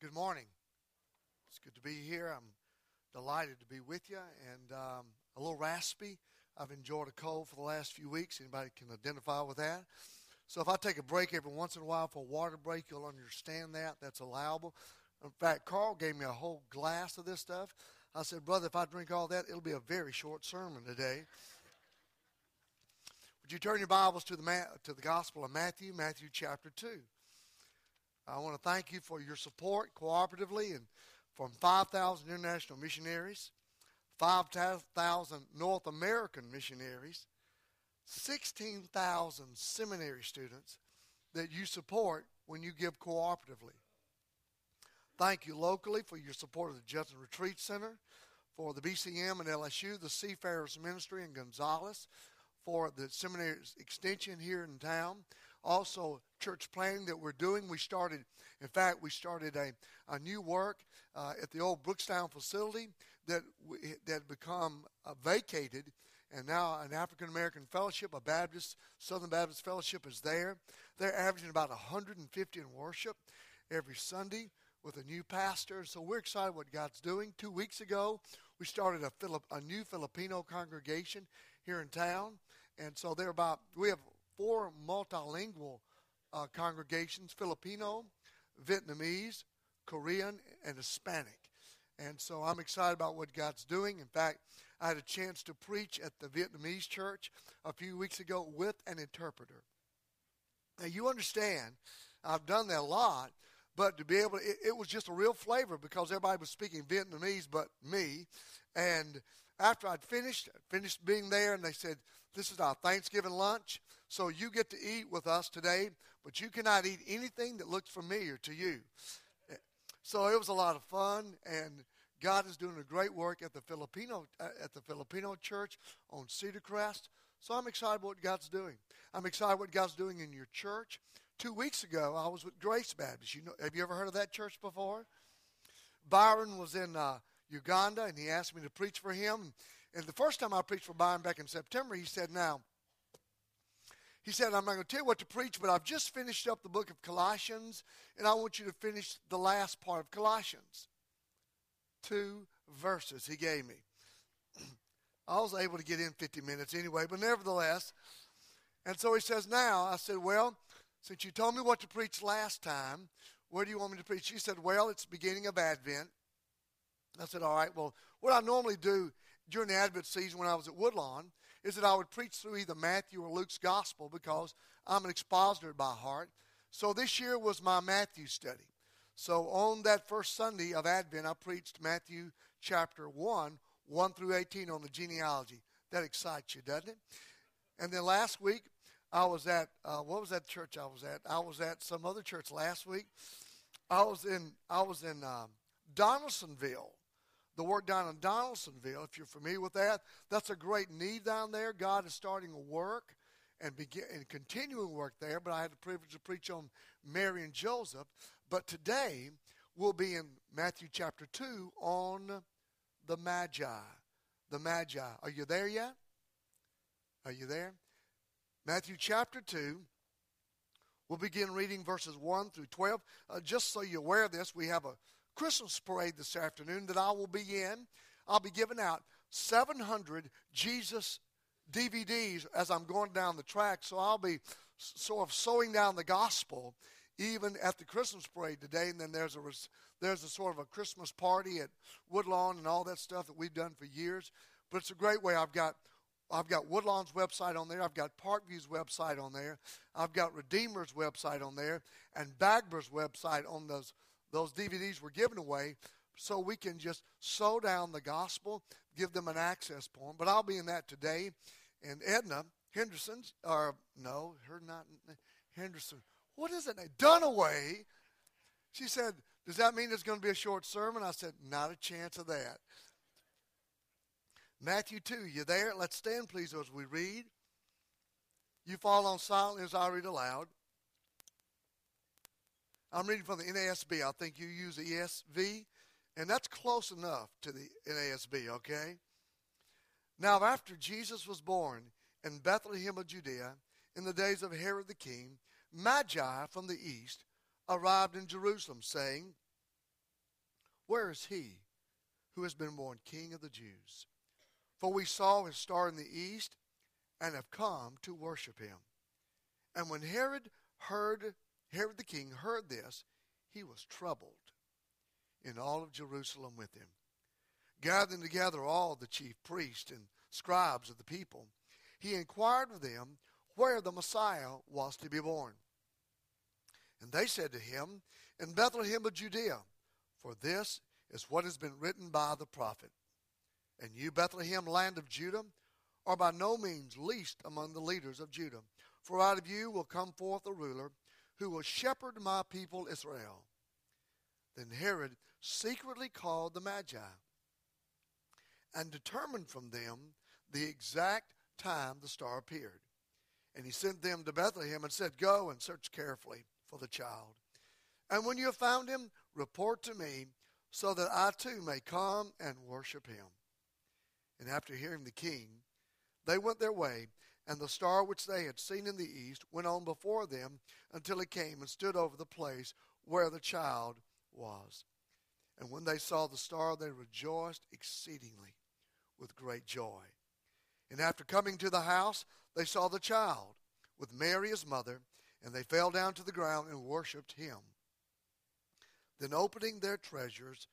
Good morning. It's good to be here. I'm delighted to be with you and um, a little raspy. I've enjoyed a cold for the last few weeks. Anybody can identify with that? So if I take a break every once in a while for a water break, you'll understand that. That's allowable. In fact, Carl gave me a whole glass of this stuff. I said, Brother, if I drink all that, it'll be a very short sermon today. Would you turn your Bibles to the, to the Gospel of Matthew, Matthew chapter 2. I want to thank you for your support cooperatively and from 5,000 international missionaries, 5,000 North American missionaries, 16,000 seminary students that you support when you give cooperatively. Thank you locally for your support of the Judson Retreat Center, for the BCM and LSU, the Seafarers Ministry in Gonzales, for the seminary extension here in town, also church planning that we're doing. We started, in fact, we started a, a new work uh, at the old Brookstown facility that we, that become uh, vacated, and now an African American fellowship, a Baptist Southern Baptist fellowship is there. They're averaging about 150 in worship every Sunday with a new pastor. So we're excited what God's doing. Two weeks ago, we started a, Philip, a new Filipino congregation here in town, and so they're about we have four multilingual uh, congregations Filipino, Vietnamese, Korean, and Hispanic. And so I'm excited about what God's doing. In fact, I had a chance to preach at the Vietnamese church a few weeks ago with an interpreter. Now, you understand, I've done that a lot, but to be able to, it, it was just a real flavor because everybody was speaking Vietnamese but me. And after I'd finished, finished being there, and they said, This is our Thanksgiving lunch. So you get to eat with us today, but you cannot eat anything that looks familiar to you. So it was a lot of fun, and God is doing a great work at the Filipino uh, at the Filipino church on Cedar Crest. So I'm excited what God's doing. I'm excited what God's doing in your church. Two weeks ago, I was with Grace Baptist. You know, have you ever heard of that church before? Byron was in uh, Uganda, and he asked me to preach for him. And the first time I preached for Byron back in September, he said, "Now, he said, I'm not going to tell you what to preach, but I've just finished up the book of Colossians, and I want you to finish the last part of Colossians. Two verses he gave me. I was able to get in 50 minutes anyway, but nevertheless. And so he says, Now, I said, Well, since you told me what to preach last time, where do you want me to preach? He said, Well, it's beginning of Advent. I said, All right, well, what I normally do during the Advent season when I was at Woodlawn is that I would preach through either Matthew or Luke's gospel because I'm an expositor by heart. So this year was my Matthew study. So on that first Sunday of Advent, I preached Matthew chapter 1, 1 through 18 on the genealogy. That excites you, doesn't it? And then last week, I was at, uh, what was that church I was at? I was at some other church last week. I was in, I was in um, Donaldsonville the work down in Donaldsonville, if you're familiar with that, that's a great need down there. God is starting a work and begin and continuing work there. But I had the privilege to preach on Mary and Joseph. But today we'll be in Matthew chapter two on the Magi. The Magi. Are you there yet? Are you there? Matthew chapter two. We'll begin reading verses 1 through 12. Uh, just so you're aware of this, we have a Christmas parade this afternoon that I will be in. I'll be giving out 700 Jesus DVDs as I'm going down the track. So I'll be sort of sowing down the gospel even at the Christmas parade today. And then there's a there's a sort of a Christmas party at Woodlawn and all that stuff that we've done for years. But it's a great way. I've got I've got Woodlawn's website on there. I've got Parkview's website on there. I've got Redeemer's website on there, and Bagber's website on those those DVDs were given away so we can just sow down the gospel, give them an access point. But I'll be in that today. And Edna Henderson's, or no, her not Henderson. What is it? Dunaway. She said, Does that mean it's going to be a short sermon? I said, Not a chance of that. Matthew 2, you there? Let's stand, please, as we read. You fall on silent as I read aloud. I'm reading from the NASB. I think you use the ESV, and that's close enough to the NASB, okay? Now, after Jesus was born in Bethlehem of Judea, in the days of Herod the king, Magi from the east arrived in Jerusalem, saying, Where is he who has been born King of the Jews? For we saw his star in the east and have come to worship him. And when Herod heard, Herod the king heard this, he was troubled, in all of Jerusalem with him. Gathering together all the chief priests and scribes of the people, he inquired of them where the Messiah was to be born. And they said to him, In Bethlehem of Judea, for this is what has been written by the prophet. And you, Bethlehem, land of Judah, are by no means least among the leaders of Judah. For out of you will come forth a ruler who will shepherd my people Israel. Then Herod secretly called the Magi and determined from them the exact time the star appeared. And he sent them to Bethlehem and said, Go and search carefully for the child. And when you have found him, report to me, so that I too may come and worship him. And after hearing the king, they went their way, and the star which they had seen in the east went on before them until it came and stood over the place where the child was. And when they saw the star, they rejoiced exceedingly with great joy. And after coming to the house, they saw the child with Mary his mother, and they fell down to the ground and worshipped him. Then, opening their treasures,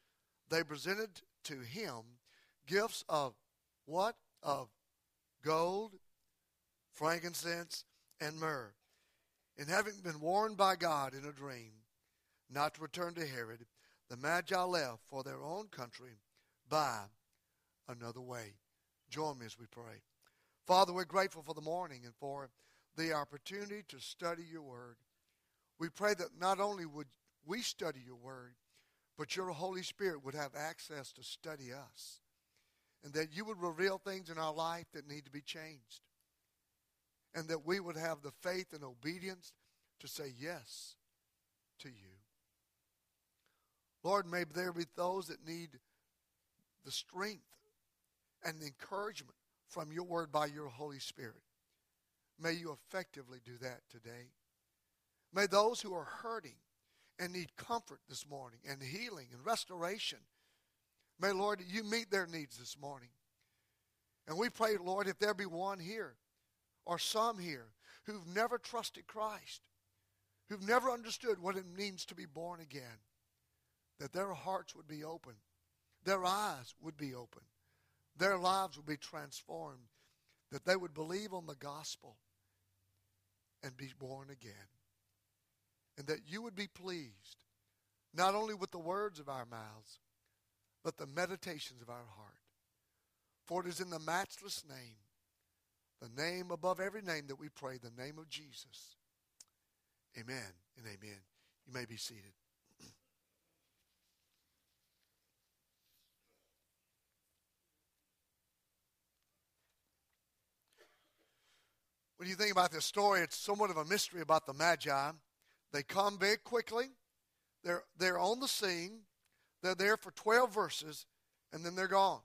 they presented to him gifts of what? Of gold, frankincense, and myrrh. And having been warned by God in a dream not to return to Herod, the Magi left for their own country by another way. Join me as we pray. Father, we're grateful for the morning and for the opportunity to study your word. We pray that not only would we study your word, but your Holy Spirit would have access to study us and that you would reveal things in our life that need to be changed, and that we would have the faith and obedience to say yes to you. Lord, may there be those that need the strength and the encouragement from your word by your Holy Spirit. May you effectively do that today. May those who are hurting and need comfort this morning and healing and restoration May, Lord, you meet their needs this morning. And we pray, Lord, if there be one here or some here who've never trusted Christ, who've never understood what it means to be born again, that their hearts would be open, their eyes would be open, their lives would be transformed, that they would believe on the gospel and be born again. And that you would be pleased, not only with the words of our mouths, but the meditations of our heart. For it is in the matchless name, the name above every name that we pray, the name of Jesus. Amen and amen. You may be seated. When you think about this story, it's somewhat of a mystery about the Magi. They come very quickly. They're, they're on the scene. They're there for 12 verses and then they're gone.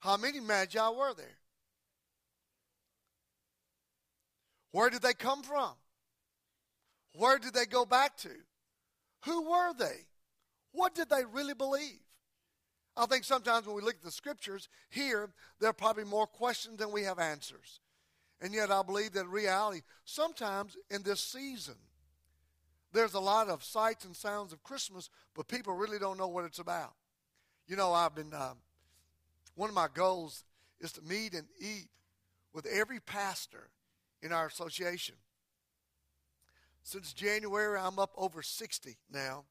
How many magi were there? Where did they come from? Where did they go back to? Who were they? What did they really believe? I think sometimes when we look at the scriptures here, there are probably more questions than we have answers. And yet, I believe that reality, sometimes in this season, there's a lot of sights and sounds of Christmas, but people really don't know what it's about. You know, I've been, uh, one of my goals is to meet and eat with every pastor in our association. Since January, I'm up over 60 now,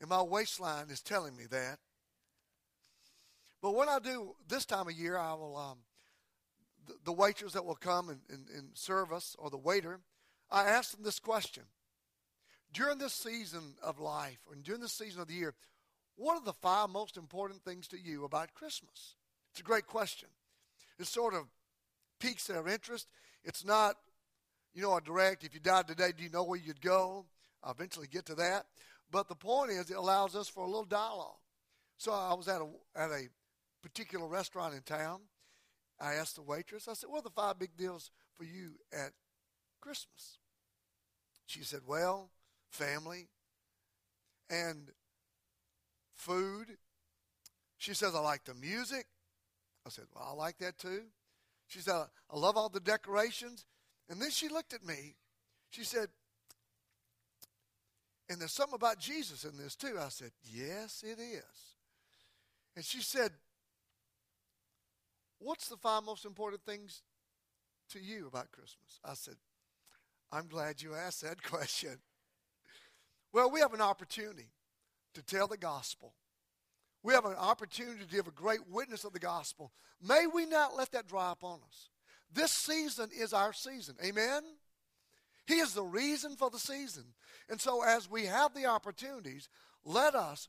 and my waistline is telling me that. But what I do this time of year, I will, um, the, waitress that will come and, and, and serve us, or the waiter, I ask them this question during this season of life and during this season of the year, what are the five most important things to you about Christmas? It's a great question. It sort of piques their interest. It's not, you know, a direct, if you died today, do you know where you'd go? I'll eventually get to that. But the point is, it allows us for a little dialogue. So I was at a, at a particular restaurant in town. I asked the waitress, I said, What are the five big deals for you at Christmas? She said, Well, family, and food She says, I like the music. I said, Well, I like that too. She said, I love all the decorations. And then she looked at me. She said, And there's something about Jesus in this too. I said, Yes, it is. And she said, What's the five most important things to you about Christmas? I said, I'm glad you asked that question. Well, we have an opportunity to tell the gospel. We have an opportunity to give a great witness of the gospel. May we not let that dry up on us. This season is our season. Amen? He is the reason for the season. And so, as we have the opportunities, let us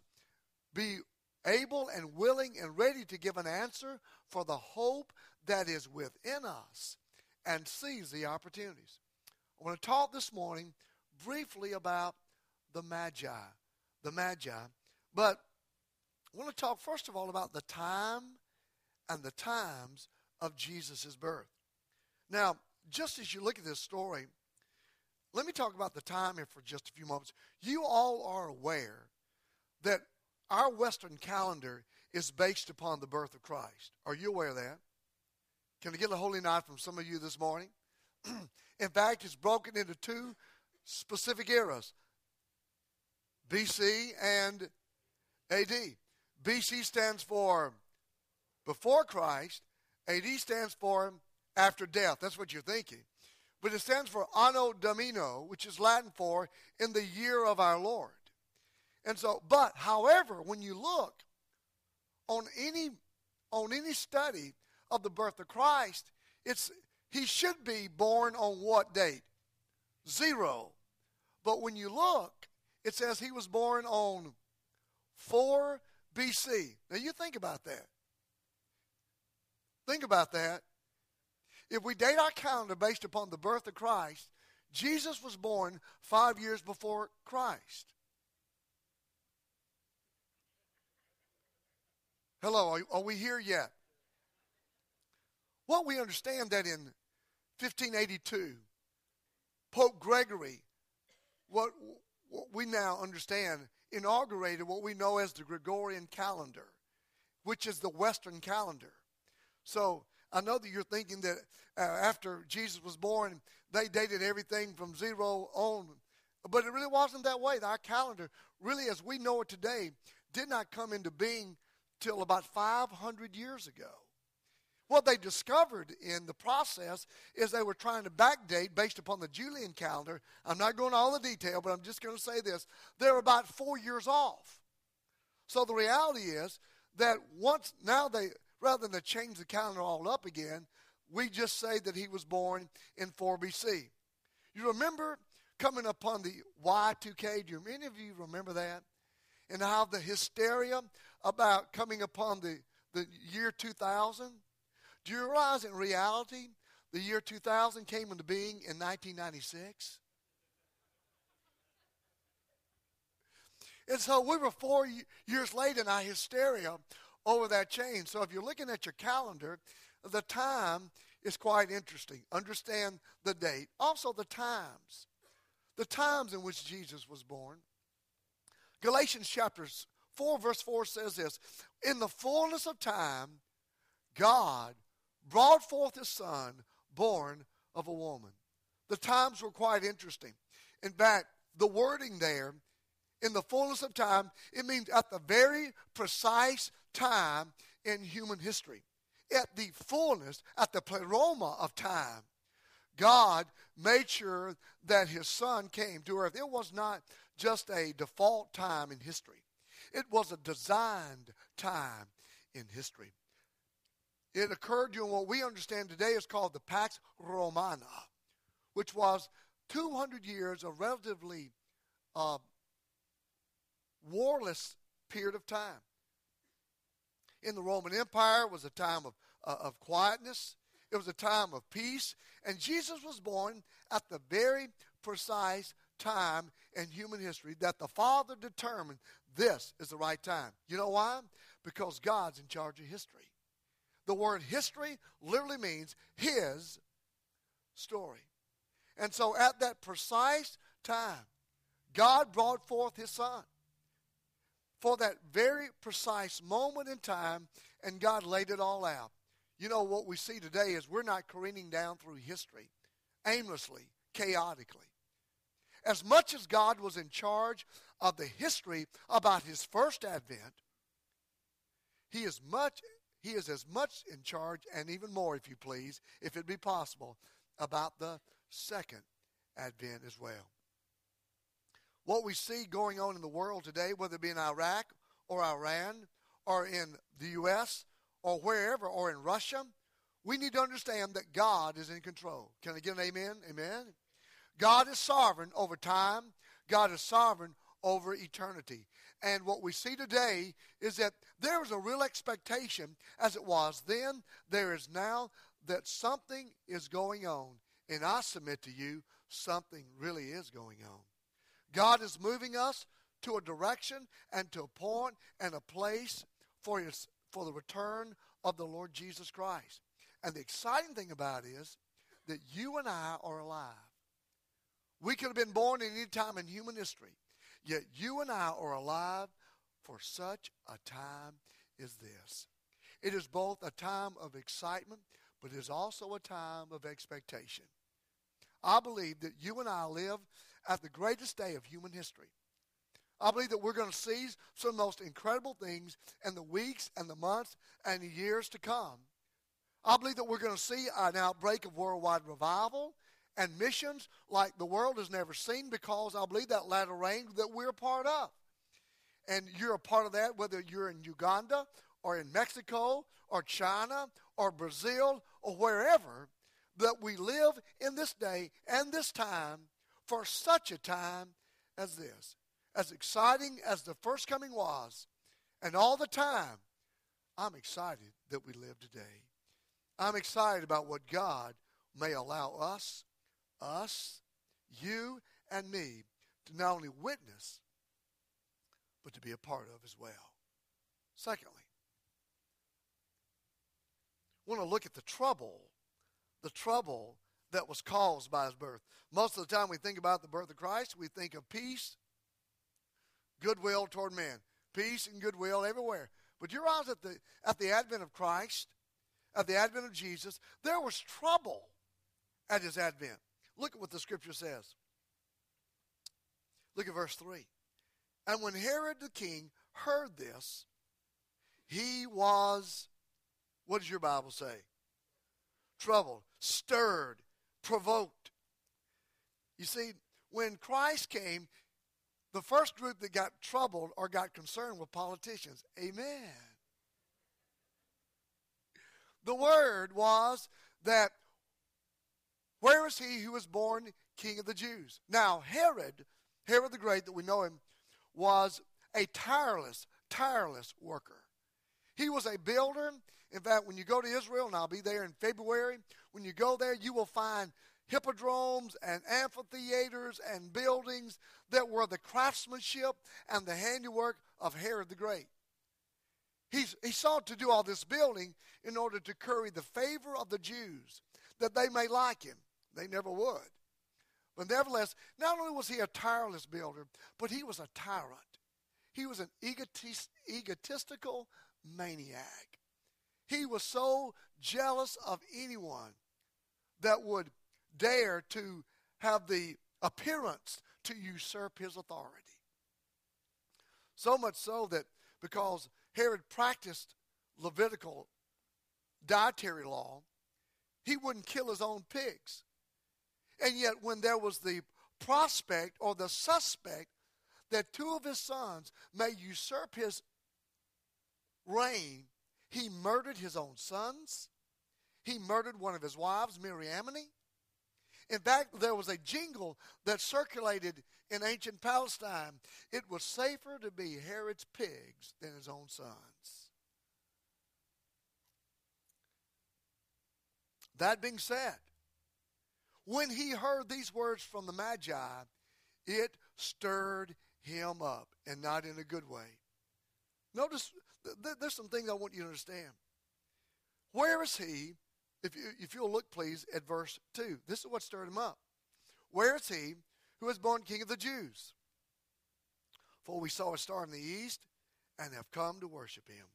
be able and willing and ready to give an answer for the hope that is within us and seize the opportunities. I want to talk this morning briefly about the Magi. The Magi. But I want to talk first of all about the time and the times of Jesus' birth. Now, just as you look at this story, let me talk about the time here for just a few moments. You all are aware that our Western calendar is based upon the birth of Christ. Are you aware of that? Can I get a holy night from some of you this morning? In fact, it's broken into two specific eras BC and AD. BC stands for before Christ, AD stands for after death. That's what you're thinking. But it stands for Anno Domini, which is Latin for in the year of our Lord. And so, but however, when you look on any on any study of the birth of Christ, it's he should be born on what date? Zero. But when you look, it says he was born on 4 BC. Now you think about that. Think about that. If we date our calendar based upon the birth of Christ, Jesus was born five years before Christ. Hello, are, are we here yet? Well, we understand that in 1582, Pope Gregory, what, what we now understand, inaugurated what we know as the Gregorian calendar, which is the Western calendar. So I know that you're thinking that uh, after Jesus was born, they dated everything from zero on. But it really wasn't that way. Our calendar, really as we know it today, did not come into being till about 500 years ago. What they discovered in the process is they were trying to backdate based upon the Julian calendar. I'm not going to all the detail, but I'm just going to say this. They're about four years off. So the reality is that once, now they, rather than to change the calendar all up again, we just say that he was born in 4 BC. You remember coming upon the Y2K? Do any of you remember that? And how the hysteria about coming upon the, the year 2000? Do you realize in reality, the year 2000 came into being in 1996? And so we were four years late in our hysteria over that change. So if you're looking at your calendar, the time is quite interesting. Understand the date. Also, the times. The times in which Jesus was born. Galatians chapters 4, verse 4 says this In the fullness of time, God brought forth his son, born of a woman. The times were quite interesting. In fact, the wording there, in the fullness of time, it means at the very precise time in human history. At the fullness, at the pleroma of time, God made sure that his son came to earth. It was not just a default time in history, it was a designed time in history. It occurred during what we understand today is called the Pax Romana, which was 200 years of relatively uh, warless period of time. In the Roman Empire was a time of, uh, of quietness. It was a time of peace. And Jesus was born at the very precise time in human history that the Father determined this is the right time. You know why? Because God's in charge of history. The word history literally means his story. And so at that precise time, God brought forth his son. For that very precise moment in time, and God laid it all out. You know, what we see today is we're not careening down through history aimlessly, chaotically. As much as God was in charge of the history about his first advent, he is much he is as much in charge and even more if you please, if it be possible, about the second advent as well. What we see going on in the world today, whether it be in Iraq or Iran or in the US or wherever or in Russia, we need to understand that God is in control. Can I get an amen? Amen. God is sovereign over time. God is sovereign over eternity. And what we see today is that there is a real expectation, as it was then, there is now, that something is going on. And I submit to you, something really is going on. God is moving us to a direction and to a point and a place for, his, for the return of the Lord Jesus Christ. And the exciting thing about it is that you and I are alive. We could have been born at any time in human history, yet you and I are alive for such a time as this. It is both a time of excitement, but it is also a time of expectation. I believe that you and I live at the greatest day of human history. I believe that we're going to see some of the most incredible things in the weeks and the months and the years to come. I believe that we're going to see an outbreak of worldwide revival and missions like the world has never seen because I believe that latter rain that we're a part of. And you're a part of that whether you're in Uganda or in Mexico or China or Brazil or wherever, that we live in this day and this time for such a time as this. As exciting as the first coming was, and all the time, I'm excited that we live today. I'm excited about what God may allow us, us, you, and me to not only witness, but to be a part of as well. Secondly, I want to look at the trouble, the trouble that was caused by his birth. Most of the time we think about the birth of Christ, we think of peace, goodwill toward men. Peace and goodwill everywhere. But you realize at the at the advent of Christ, at the advent of Jesus, there was trouble at his advent. Look at what the scripture says. Look at verse 3. And when Herod the king heard this, he was, what does your Bible say? Troubled, stirred, provoked. You see, when Christ came, the first group that got troubled or got concerned were politicians. Amen. The word was that where is he who was born king of the Jews? Now, Herod, Herod the Great, that we know him, was a tireless, tireless worker. He was a builder. In fact, when you go to Israel, and I'll be there in February, when you go there, you will find hippodromes and amphitheaters and buildings that were the craftsmanship and the handiwork of Herod the Great. He's, he sought to do all this building in order to curry the favor of the Jews, that they may like him. They never would. But nevertheless, not only was he a tireless builder, but he was a tyrant. He was an egotist, egotistical maniac. He was so jealous of anyone that would dare to have the appearance to usurp his authority. So much so that because Herod practiced Levitical dietary law, he wouldn't kill his own pigs. And yet, when there was the prospect or the suspect that two of his sons may usurp his reign, he murdered his own sons. He murdered one of his wives, Mariamne. In fact, there was a jingle that circulated in ancient Palestine. It was safer to be Herod's pigs than his own sons. That being said, when he heard these words from the Magi, it stirred him up, and not in a good way. Notice, there's some things I want you to understand. Where is he? If, you, if you'll look, please, at verse 2. This is what stirred him up. Where is he who was born king of the Jews? For we saw a star in the east and have come to worship him.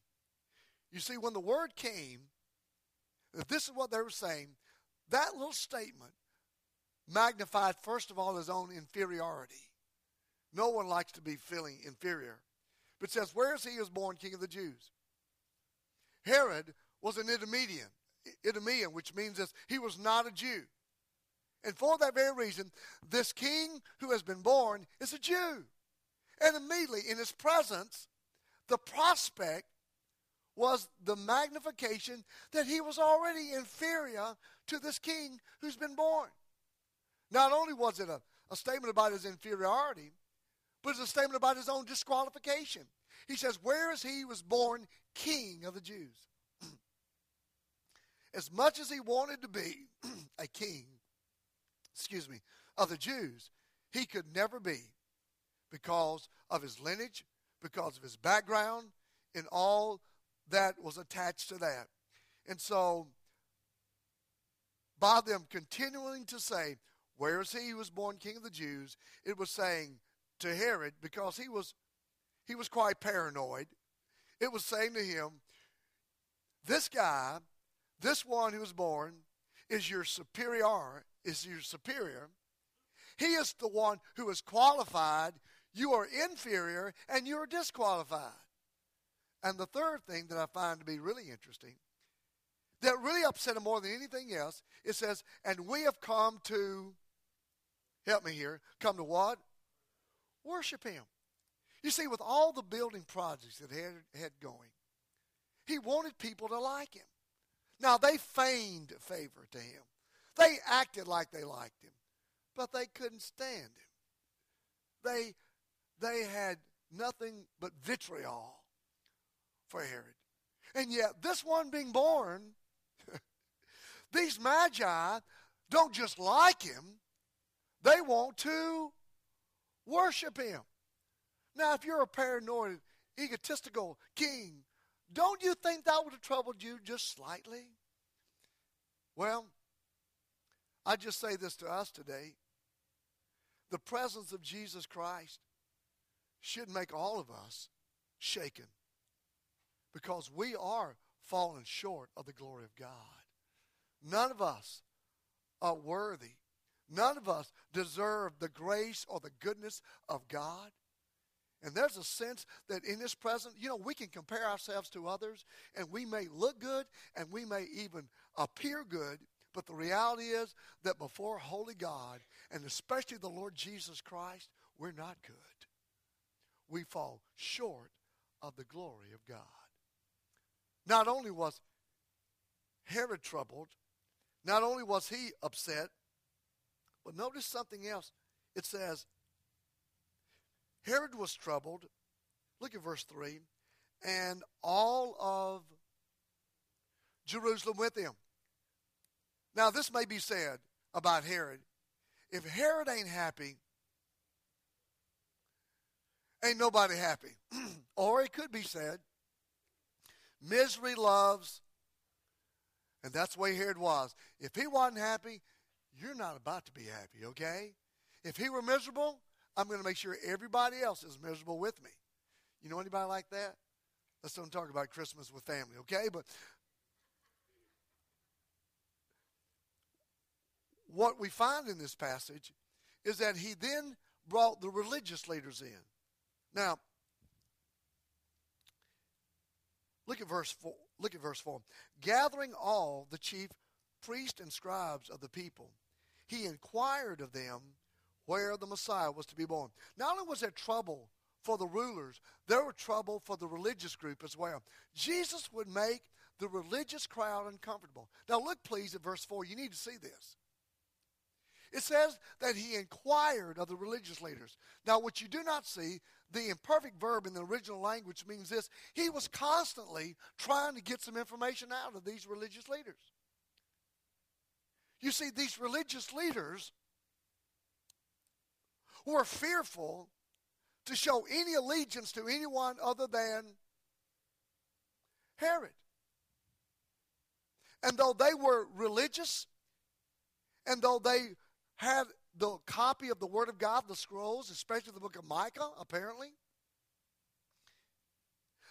You see, when the word came, this is what they were saying, that little statement magnified, first of all, his own inferiority. No one likes to be feeling inferior. But says, Where is he who was born king of the Jews? Herod was an Idumean, Idumean, which means this, he was not a Jew. And for that very reason, this king who has been born is a Jew. And immediately in his presence, the prospect was the magnification that he was already inferior to this king who's been born. Not only was it a, a statement about his inferiority, but it's a statement about his own disqualification. He says, Where is he was born king of the Jews? as much as he wanted to be a king, excuse me, of the Jews, he could never be because of his lineage, because of his background, and all that was attached to that. And so, by them continuing to say, Where is he who was born king of the Jews? It was saying to Herod, because he was he was quite paranoid, it was saying to him, This guy, this one who was born, is your superior, is your superior. He is the one who is qualified. You are inferior and you are disqualified. And the third thing that I find to be really interesting, that really upset him more than anything else, it says, and we have come to, help me here, come to what? Worship him. You see, with all the building projects that had, had going, he wanted people to like him. Now, they feigned favor to him. They acted like they liked him, but they couldn't stand him. They, they had nothing but vitriol for Herod. And yet, this one being born, these magi don't just like him, they want to worship him. Now, if you're a paranoid, egotistical king, don't you think that would have troubled you just slightly? Well, I just say this to us today. The presence of Jesus Christ should make all of us shaken because we are falling short of the glory of God. None of us are worthy. None of us deserve the grace or the goodness of God. And there's a sense that in this present, you know, we can compare ourselves to others and we may look good and we may even appear good, but the reality is that before holy God and especially the Lord Jesus Christ, we're not good. We fall short of the glory of God. Not only was Herod troubled, not only was he upset, but notice something else. It says, Herod was troubled. Look at verse 3. And all of Jerusalem with him. Now, this may be said about Herod. If Herod ain't happy, ain't nobody happy. or it could be said, Misery loves, and that's the way Herod was. If he wasn't happy, you're not about to be happy, okay? If he were miserable, I'm going to make sure everybody else is miserable with me. You know anybody like that? Let's don't talk about Christmas with family, okay? But what we find in this passage is that he then brought the religious leaders in. Now, Look at verse 4. Look at verse 4. Gathering all the chief priests and scribes of the people, he inquired of them where the Messiah was to be born. Not only was there trouble for the rulers, there was trouble for the religious group as well. Jesus would make the religious crowd uncomfortable. Now look please at verse 4. You need to see this. It says that he inquired of the religious leaders. Now, what you do not see, the imperfect verb in the original language means this he was constantly trying to get some information out of these religious leaders. You see, these religious leaders were fearful to show any allegiance to anyone other than Herod. And though they were religious, and though they had the copy of the Word of God, the scrolls, especially the book of Micah, apparently.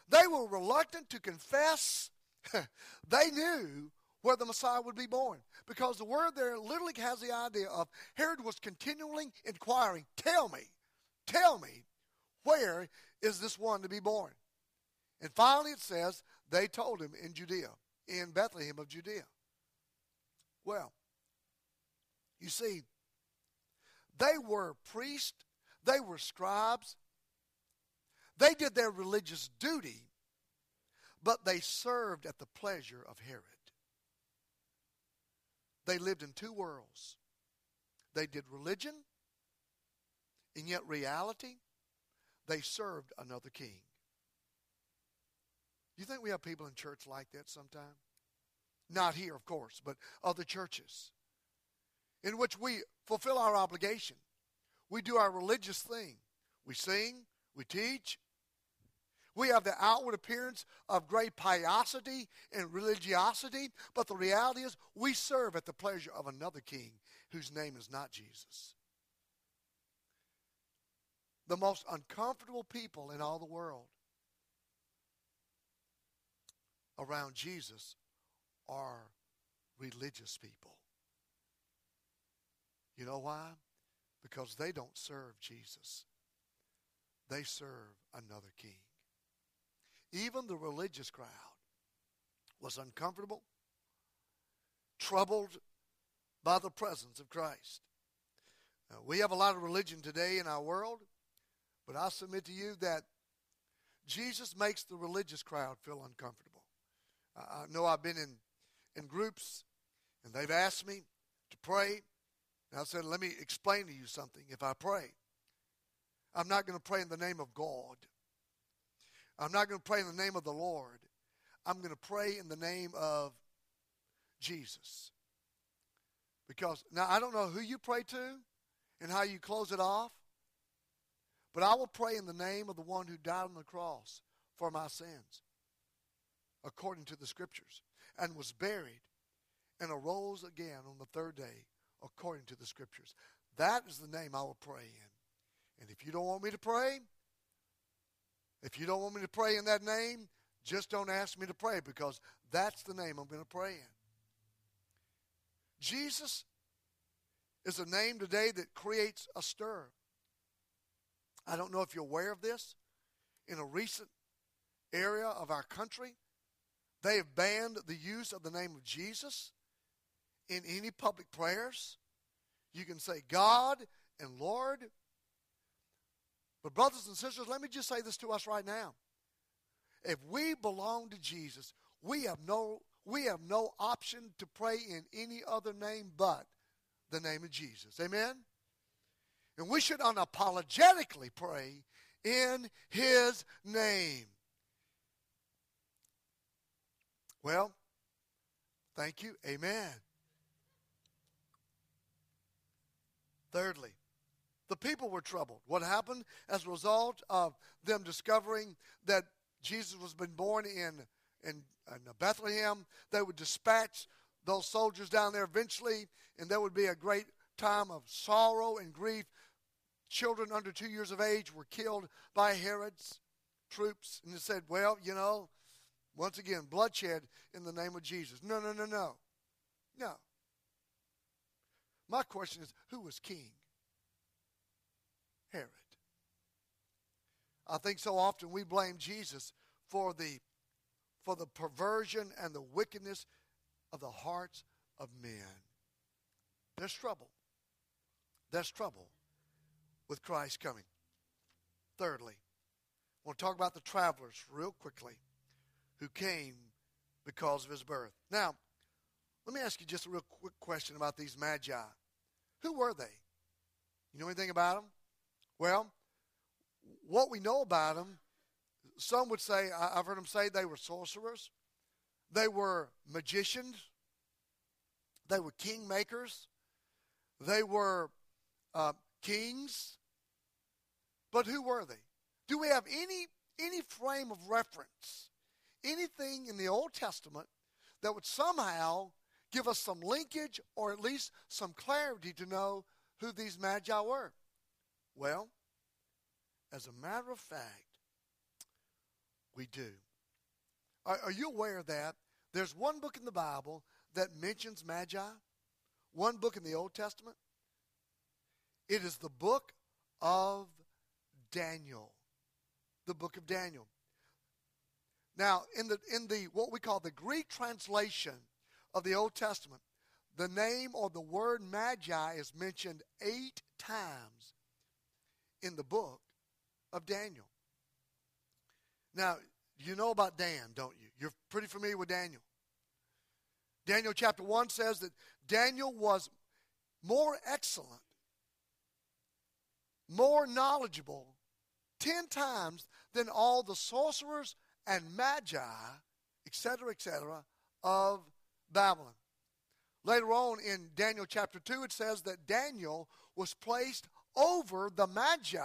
They were reluctant to confess they knew where the Messiah would be born. Because the word there literally has the idea of Herod was continually inquiring, Tell me, tell me, where is this one to be born? And finally it says, they told him in Judea, in Bethlehem of Judea. Well, you see, they were priests, they were scribes, they did their religious duty, but they served at the pleasure of Herod. They lived in two worlds. They did religion, and yet reality, they served another king. You think we have people in church like that sometime? Not here, of course, but other churches in which we fulfill our obligation. We do our religious thing. We sing, we teach. We have the outward appearance of great piosity and religiosity, but the reality is we serve at the pleasure of another king whose name is not Jesus. The most uncomfortable people in all the world around Jesus are religious people. You know why? Because they don't serve Jesus, they serve another king. Even the religious crowd was uncomfortable, troubled by the presence of Christ. Now, we have a lot of religion today in our world, but I submit to you that Jesus makes the religious crowd feel uncomfortable. I know I've been in, in groups, and they've asked me to pray. And I said, let me explain to you something. If I pray, I'm not going to pray in the name of God. I'm not going to pray in the name of the Lord. I'm going to pray in the name of Jesus. Because now I don't know who you pray to and how you close it off, but I will pray in the name of the one who died on the cross for my sins, according to the scriptures, and was buried and arose again on the third day, according to the scriptures. That is the name I will pray in. And if you don't want me to pray, if you don't want me to pray in that name, just don't ask me to pray because that's the name I'm going to pray in. Jesus is a name today that creates a stir. I don't know if you're aware of this. In a recent area of our country, they have banned the use of the name of Jesus in any public prayers. You can say God and Lord but, brothers and sisters, let me just say this to us right now. If we belong to Jesus, we have no, we have no option to pray in any other name but the name of Jesus. Amen? And we should unapologetically pray in his name. Well, thank you. Amen. Thirdly, the people were troubled. What happened as a result of them discovering that Jesus was been born in, in, in Bethlehem? They would dispatch those soldiers down there eventually, and there would be a great time of sorrow and grief. Children under two years of age were killed by Herod's troops, and they said, Well, you know, once again, bloodshed in the name of Jesus. No, no, no, no. No. My question is who was king? Herod. I think so often we blame Jesus for the for the perversion and the wickedness of the hearts of men. There's trouble. There's trouble with Christ coming. Thirdly, I want to talk about the travelers real quickly who came because of his birth. Now, let me ask you just a real quick question about these magi. Who were they? You know anything about them? Well, what we know about them, some would say, I've heard them say they were sorcerers, they were magicians, they were kingmakers, they were uh, kings. But who were they? Do we have any any frame of reference, anything in the Old Testament that would somehow give us some linkage or at least some clarity to know who these magi were? Well, as a matter of fact, we do. Are, are you aware that there's one book in the Bible that mentions Magi? One book in the Old Testament? It is the book of Daniel. The book of Daniel. Now, in the in the what we call the Greek translation of the Old Testament, the name or the word magi is mentioned eight times in the book of Daniel. Now, you know about Dan, don't you? You're pretty familiar with Daniel. Daniel chapter 1 says that Daniel was more excellent, more knowledgeable, ten times than all the sorcerers and magi, etc., etc., of Babylon. Later on in Daniel chapter 2, it says that Daniel was placed over the magi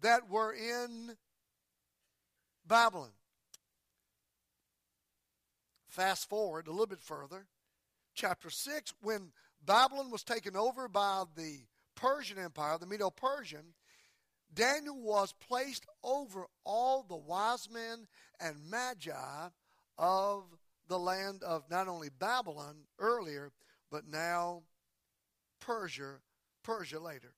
that were in Babylon. Fast forward a little bit further, chapter 6, when Babylon was taken over by the Persian Empire, the Medo Persian, Daniel was placed over all the wise men and magi of the land of not only Babylon earlier, but now Persia, Persia later.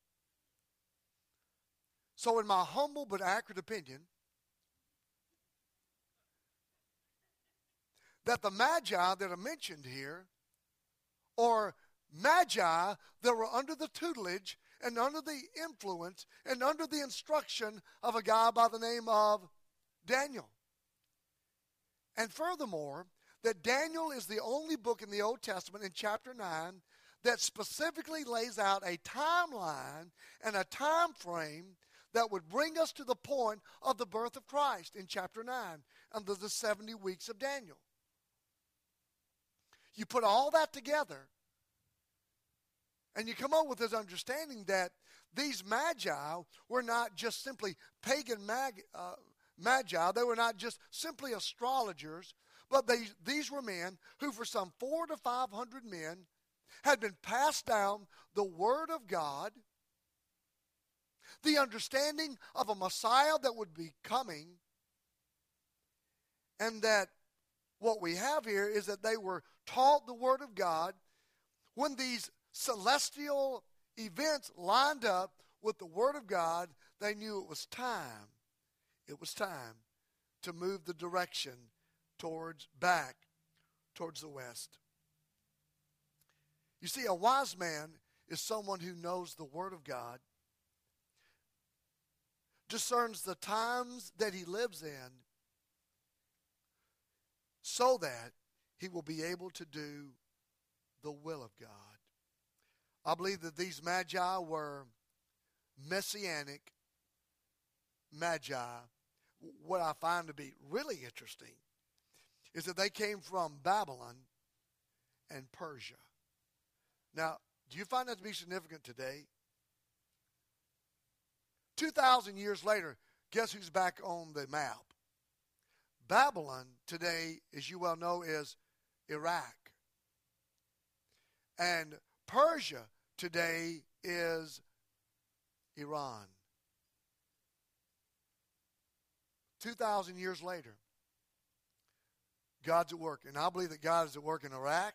So, in my humble but accurate opinion, that the magi that are mentioned here are magi that were under the tutelage and under the influence and under the instruction of a guy by the name of Daniel. And furthermore, that Daniel is the only book in the Old Testament in chapter 9 that specifically lays out a timeline and a time frame that would bring us to the point of the birth of Christ in chapter 9 under the 70 weeks of Daniel. You put all that together, and you come up with this understanding that these magi were not just simply pagan mag, uh, magi, they were not just simply astrologers, but they, these were men who, for some four to five hundred men, had been passed down the Word of God, the understanding of a Messiah that would be coming, and that what we have here is that they were taught the Word of God when these celestial events lined up with the Word of God, they knew it was time. It was time to move the direction towards back towards the west. You see, a wise man is someone who knows the Word of God, discerns the times that he lives in, so that he will be able to do the will of God. I believe that these magi were messianic magi. What I find to be really interesting is that they came from Babylon and Persia. Now, do you find that to be significant today? 2,000 years later, guess who's back on the map? Babylon today, as you well know, is Iraq. And Persia today is Iran. 2,000 years later, God's at work. And I believe that God is at work in Iraq.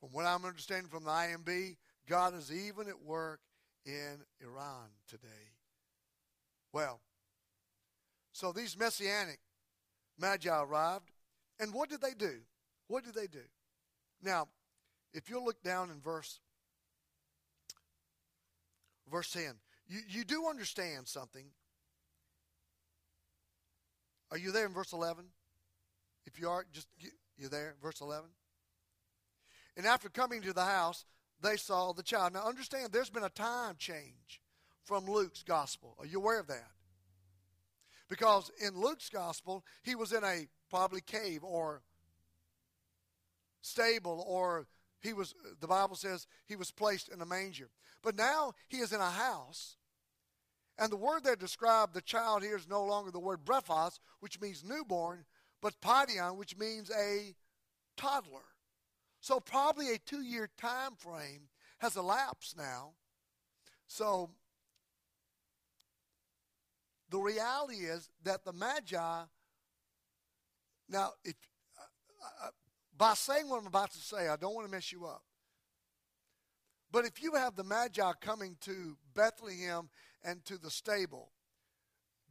From what I'm understanding from the IMB, God is even at work in Iran today. Well, so these messianic magi arrived, and what did they do? What did they do? Now, if you'll look down in verse verse 10, you, you do understand something. Are you there in verse 11? If you are, just you there, verse 11. And after coming to the house, they saw the child. Now understand, there's been a time change from Luke's gospel. Are you aware of that? Because in Luke's gospel, he was in a probably cave or stable or he was the bible says he was placed in a manger but now he is in a house and the word that described the child here is no longer the word brephos which means newborn but paidion, which means a toddler. So probably a two-year time frame has elapsed now. So the reality is that the Magi, now, if uh, uh, by saying what I'm about to say, I don't want to mess you up. But if you have the Magi coming to Bethlehem and to the stable,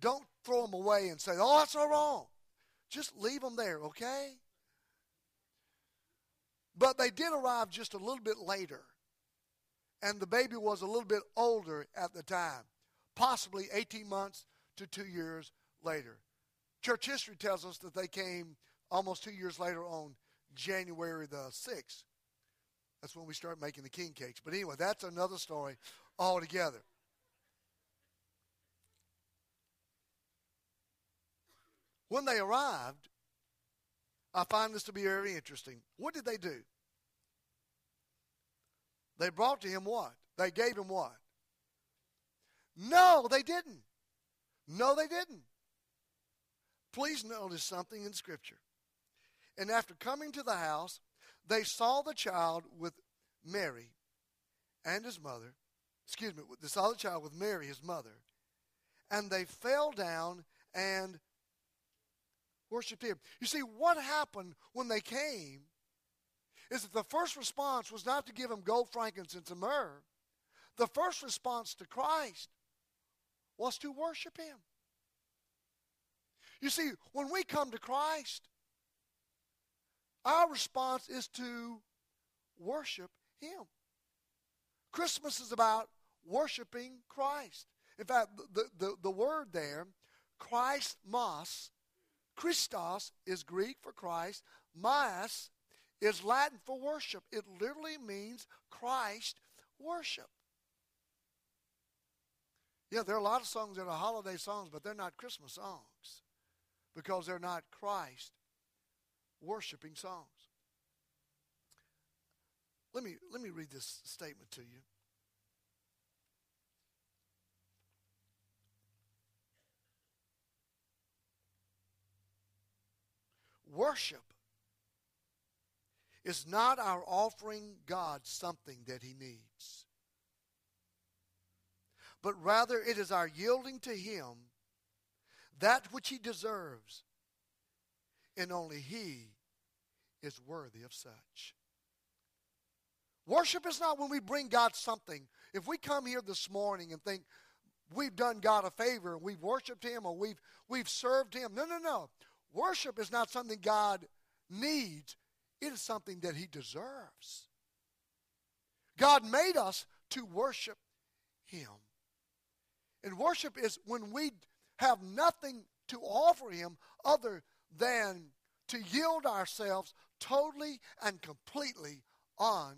don't throw them away and say, oh, that's all wrong. Just leave them there, okay? But they did arrive just a little bit later. And the baby was a little bit older at the time, possibly 18 months to two years later. Church history tells us that they came almost two years later on January the 6th. That's when we start making the king cakes. But anyway, that's another story altogether. When they arrived, I find this to be very interesting. What did they do? They brought to him what? They gave him what? No, they didn't. No, they didn't. Please notice something in Scripture. And after coming to the house, they saw the child with Mary and his mother. Excuse me, they saw the child with Mary, his mother. And they fell down and worshiped him. You see, what happened when they came is that the first response was not to give him gold, frankincense, and myrrh. The first response to Christ was to worship him. You see, when we come to Christ, our response is to worship him. Christmas is about worshiping Christ. In fact, the, the, the word there, Christ mas, Christos is Greek for Christ, mas is Latin for worship. It literally means Christ worship. Yeah, there are a lot of songs that are holiday songs, but they're not Christmas songs because they're not Christ worshiping songs. Let me, let me read this statement to you. Worship is not our offering God something that He needs, but rather it is our yielding to Him that which He deserves, and only He is worthy of such. Worship is not when we bring God something. If we come here this morning and think we've done God a favor and we've worshiped Him or we've, we've served Him, no, no, no. Worship is not something God needs, it is something that He deserves. God made us to worship Him. And worship is when we have nothing to offer Him other than to yield ourselves totally and completely on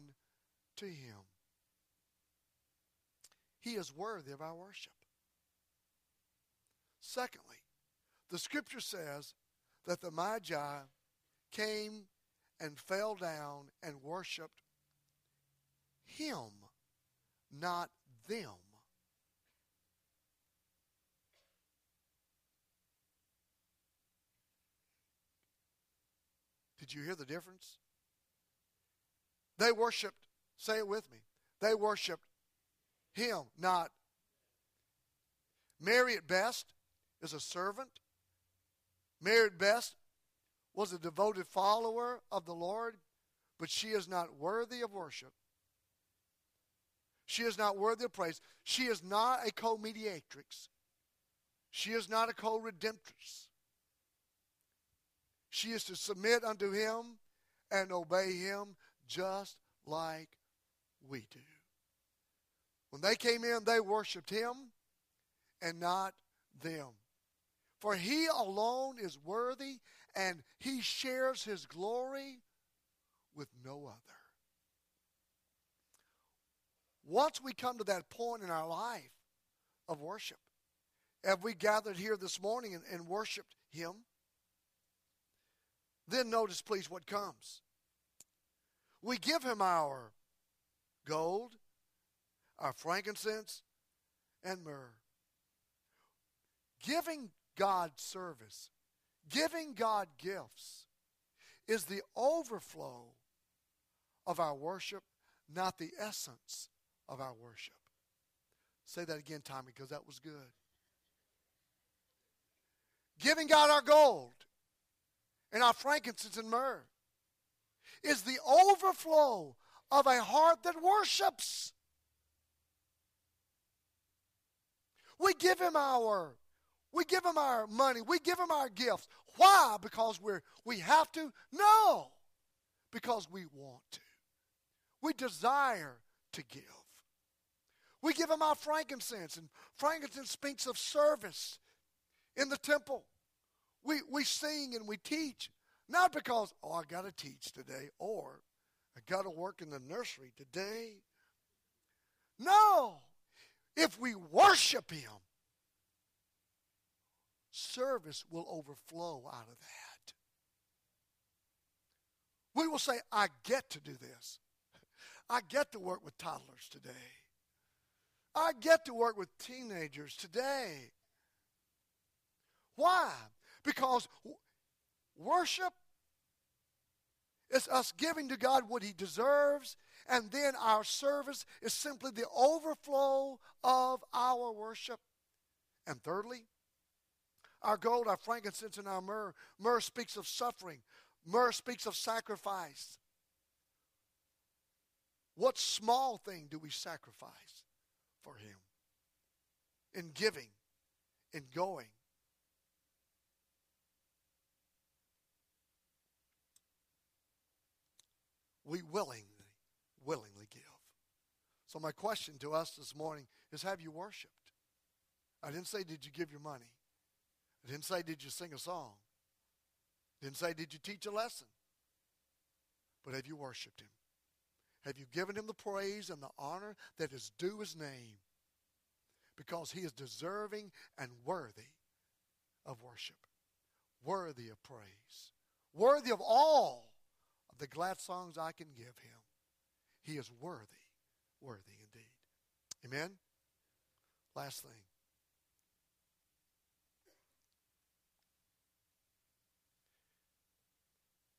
to Him. He is worthy of our worship. Secondly, the scripture says that the Magi came and fell down and worshiped him, not them. Did you hear the difference? They worshiped, say it with me, they worshiped him, not Mary at best is a servant. Mary best was a devoted follower of the Lord, but she is not worthy of worship. She is not worthy of praise. She is not a co mediatrix. She is not a co redemptress. She is to submit unto him and obey him just like we do. When they came in, they worshiped him and not them. For he alone is worthy and he shares his glory with no other. Once we come to that point in our life of worship, have we gathered here this morning and, and worshiped him? Then notice, please, what comes. We give him our gold, our frankincense, and myrrh. Giving God service Giving God gifts is the overflow of our worship, not the essence of our worship. Say that again, Tommy, because that was good. giving God our gold and our frankincense and myrrh is the overflow of a heart that worships. We give him our we give him our money, we give him our gifts. Why? Because we're we have to? No. Because we want to. We desire to give. We give him our frankincense, and frankincense speaks of service in the temple. We, we sing and we teach, not because, oh, I got to teach today, or I got to work in the nursery today. No. If we worship him, service will overflow out of that. We will say, I get to do this. I get to work with toddlers today. I get to work with teenagers today. Why? Because worship is us giving to God what He deserves, and then our service is simply the overflow of our worship. And thirdly, our gold, our frankincense, and our myrrh. Myrrh speaks of suffering, myrrh speaks of sacrifice. What small thing do we sacrifice for Him? In giving, in going. We willingly, willingly give. So, my question to us this morning is Have you worshiped? I didn't say, Did you give your money? I didn't say, Did you sing a song? I didn't say, Did you teach a lesson? But have you worshiped Him? Have you given him the praise and the honor that is due his name? Because he is deserving and worthy of worship, worthy of praise, worthy of all of the glad songs I can give him. He is worthy, worthy indeed. Amen? Last thing.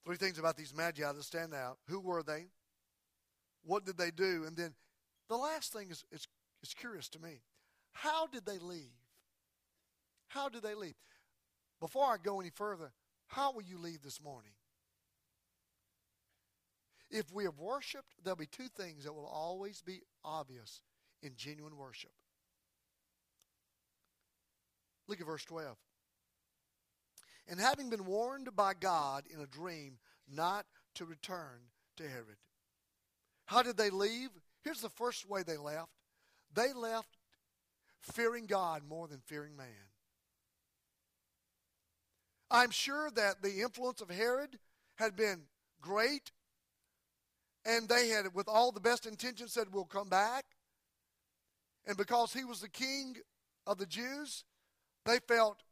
Three things about these magi that stand out. Who were they? What did they do? And then the last thing is, is, is curious to me. How did they leave? How did they leave? Before I go any further, how will you leave this morning? If we have worshiped, there'll be two things that will always be obvious in genuine worship. Look at verse 12. And having been warned by God in a dream not to return to Herod. How did they leave? Here's the first way they left they left fearing God more than fearing man. I'm sure that the influence of Herod had been great, and they had, with all the best intentions, said, We'll come back. And because he was the king of the Jews, they felt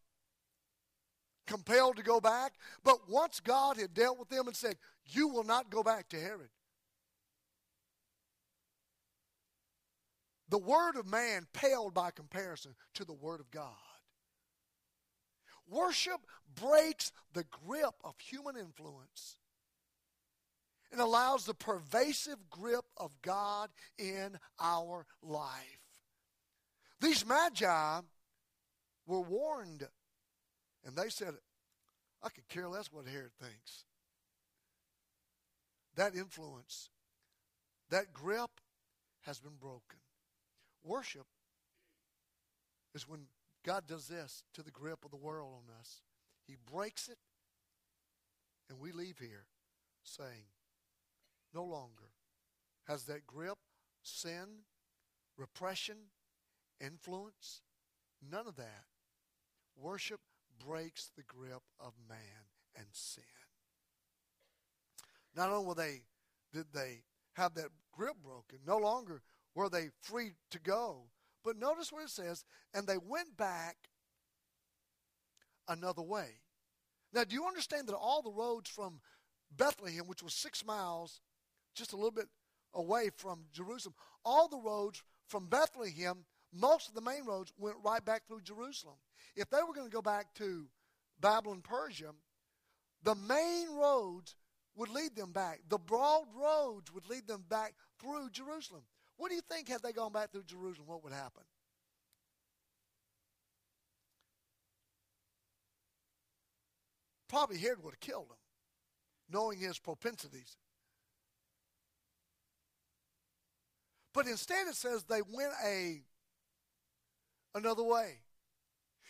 compelled to go back. But once God had dealt with them and said, You will not go back to Herod, The word of man paled by comparison to the word of God. Worship breaks the grip of human influence and allows the pervasive grip of God in our life. These magi were warned, and they said, I could care less what Herod thinks. That influence, that grip has been broken. Worship is when God does this to the grip of the world on us. He breaks it, and we leave here saying, no longer has that grip, sin, repression, influence, none of that. Worship breaks the grip of man and sin. Not only were they, did they have that grip broken, no longer were they free to go. But notice what it says, and they went back another way. Now, do you understand that all the roads from Bethlehem, which was six miles, just a little bit away from Jerusalem, all the roads from Bethlehem, most of the main roads went right back through Jerusalem. If they were going to go back to Babylon, Persia, the main roads would lead them back. The broad roads would lead them back through Jerusalem. What do you think had they gone back through Jerusalem, what would happen? probably Herod would have killed him, knowing his propensities. But instead, it says they went a another way.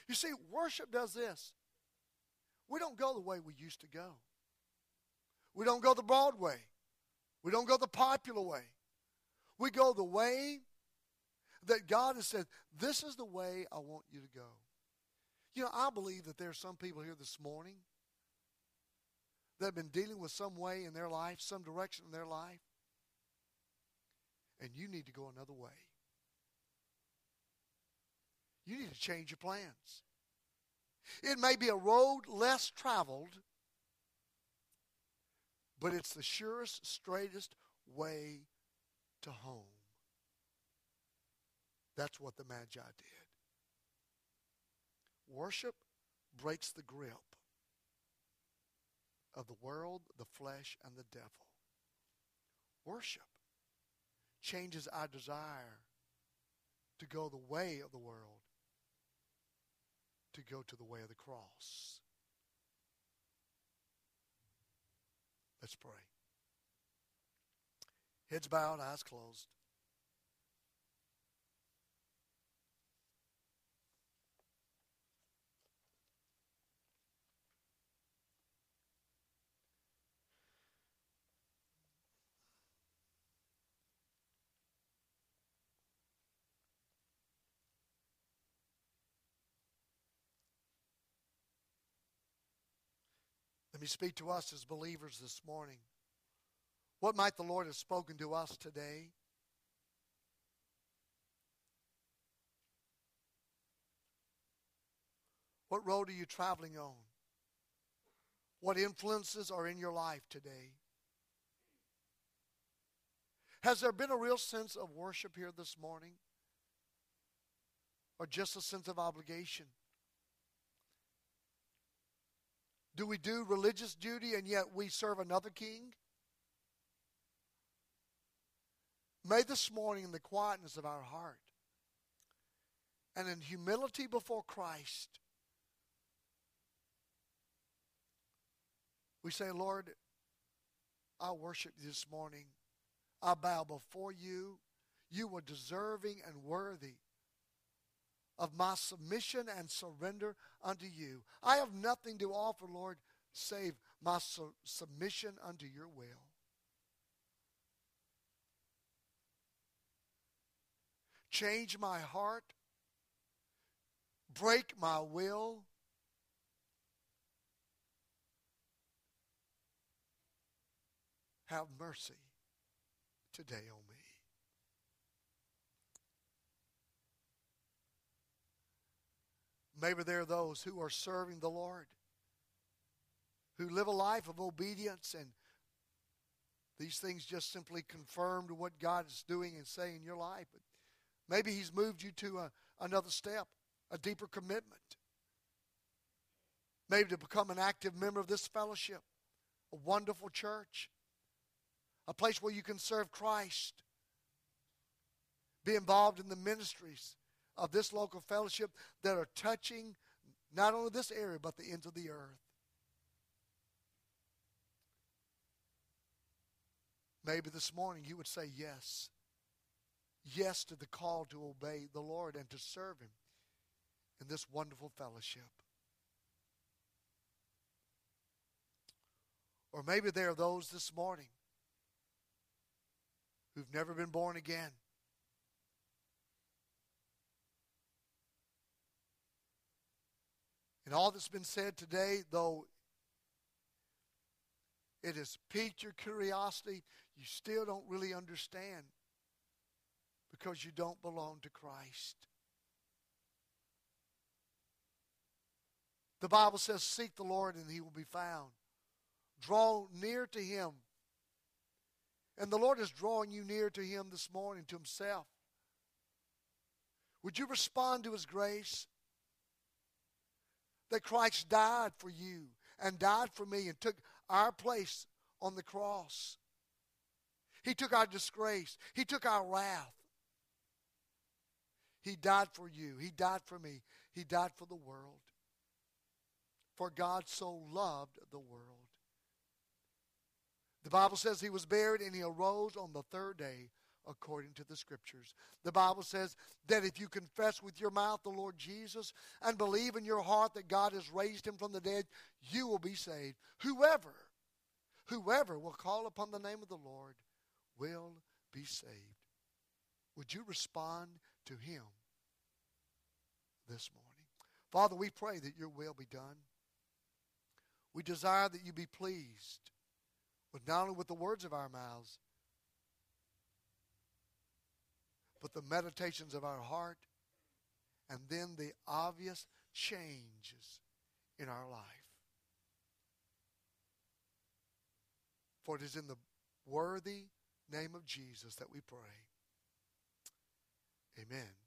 You see, worship does this. We don't go the way we used to go. We don't go the broad way. We don't go the popular way. We go the way that God has said, this is the way I want you to go. You know, I believe that there are some people here this morning that have been dealing with some way in their life, some direction in their life, and you need to go another way. You need to change your plans. It may be a road less traveled, but it's the surest, straightest way to home. That's what the Magi did. Worship breaks the grip of the world, the flesh, and the devil. Worship changes our desire to go the way of the world, to go to the way of the cross. Let's pray. Heads bowed, eyes closed. Let me speak to us as believers this morning. What might the Lord have spoken to us today? What road are you traveling on? What influences are in your life today? Has there been a real sense of worship here this morning? Or just a sense of obligation? Do we do religious duty and yet we serve another king? May this morning, in the quietness of our heart and in humility before Christ, we say, Lord, I worship you this morning. I bow before you. You were deserving and worthy of my submission and surrender unto you. I have nothing to offer, Lord, save my su- submission unto your will. Change my heart, break my will. Have mercy today on me. Maybe there are those who are serving the Lord, who live a life of obedience, and these things just simply confirmed what God is doing and saying in your life. But maybe He's moved you to a, another step, a deeper commitment. Maybe to become an active member of this fellowship, a wonderful church, a place where you can serve Christ, be involved in the ministries of this local fellowship that are touching not only this area, but the ends of the earth. Maybe this morning you would say yes. Yes to the call to obey the Lord and to serve Him in this wonderful fellowship. Or maybe there are those this morning who've never been born again. And all that's been said today, though it has piqued your curiosity, you still don't really understand because you don't belong to Christ. The Bible says, Seek the Lord and he will be found. Draw near to him. And the Lord is drawing you near to him this morning, to himself. Would you respond to his grace? That Christ died for you and died for me and took our place on the cross. He took our disgrace, He took our wrath. He died for you, He died for me, He died for the world. For God so loved the world. The Bible says he was buried and he arose on the third day according to the scriptures. The Bible says that if you confess with your mouth the Lord Jesus and believe in your heart that God has raised him from the dead, you will be saved. Whoever, whoever will call upon the name of the Lord will be saved. Would you respond to him this morning? Father, we pray that your will be done. We desire that you be pleased with not only with the words of our mouths, but the meditations of our heart, and then the obvious changes in our life. For it is in the worthy name of Jesus that we pray. Amen.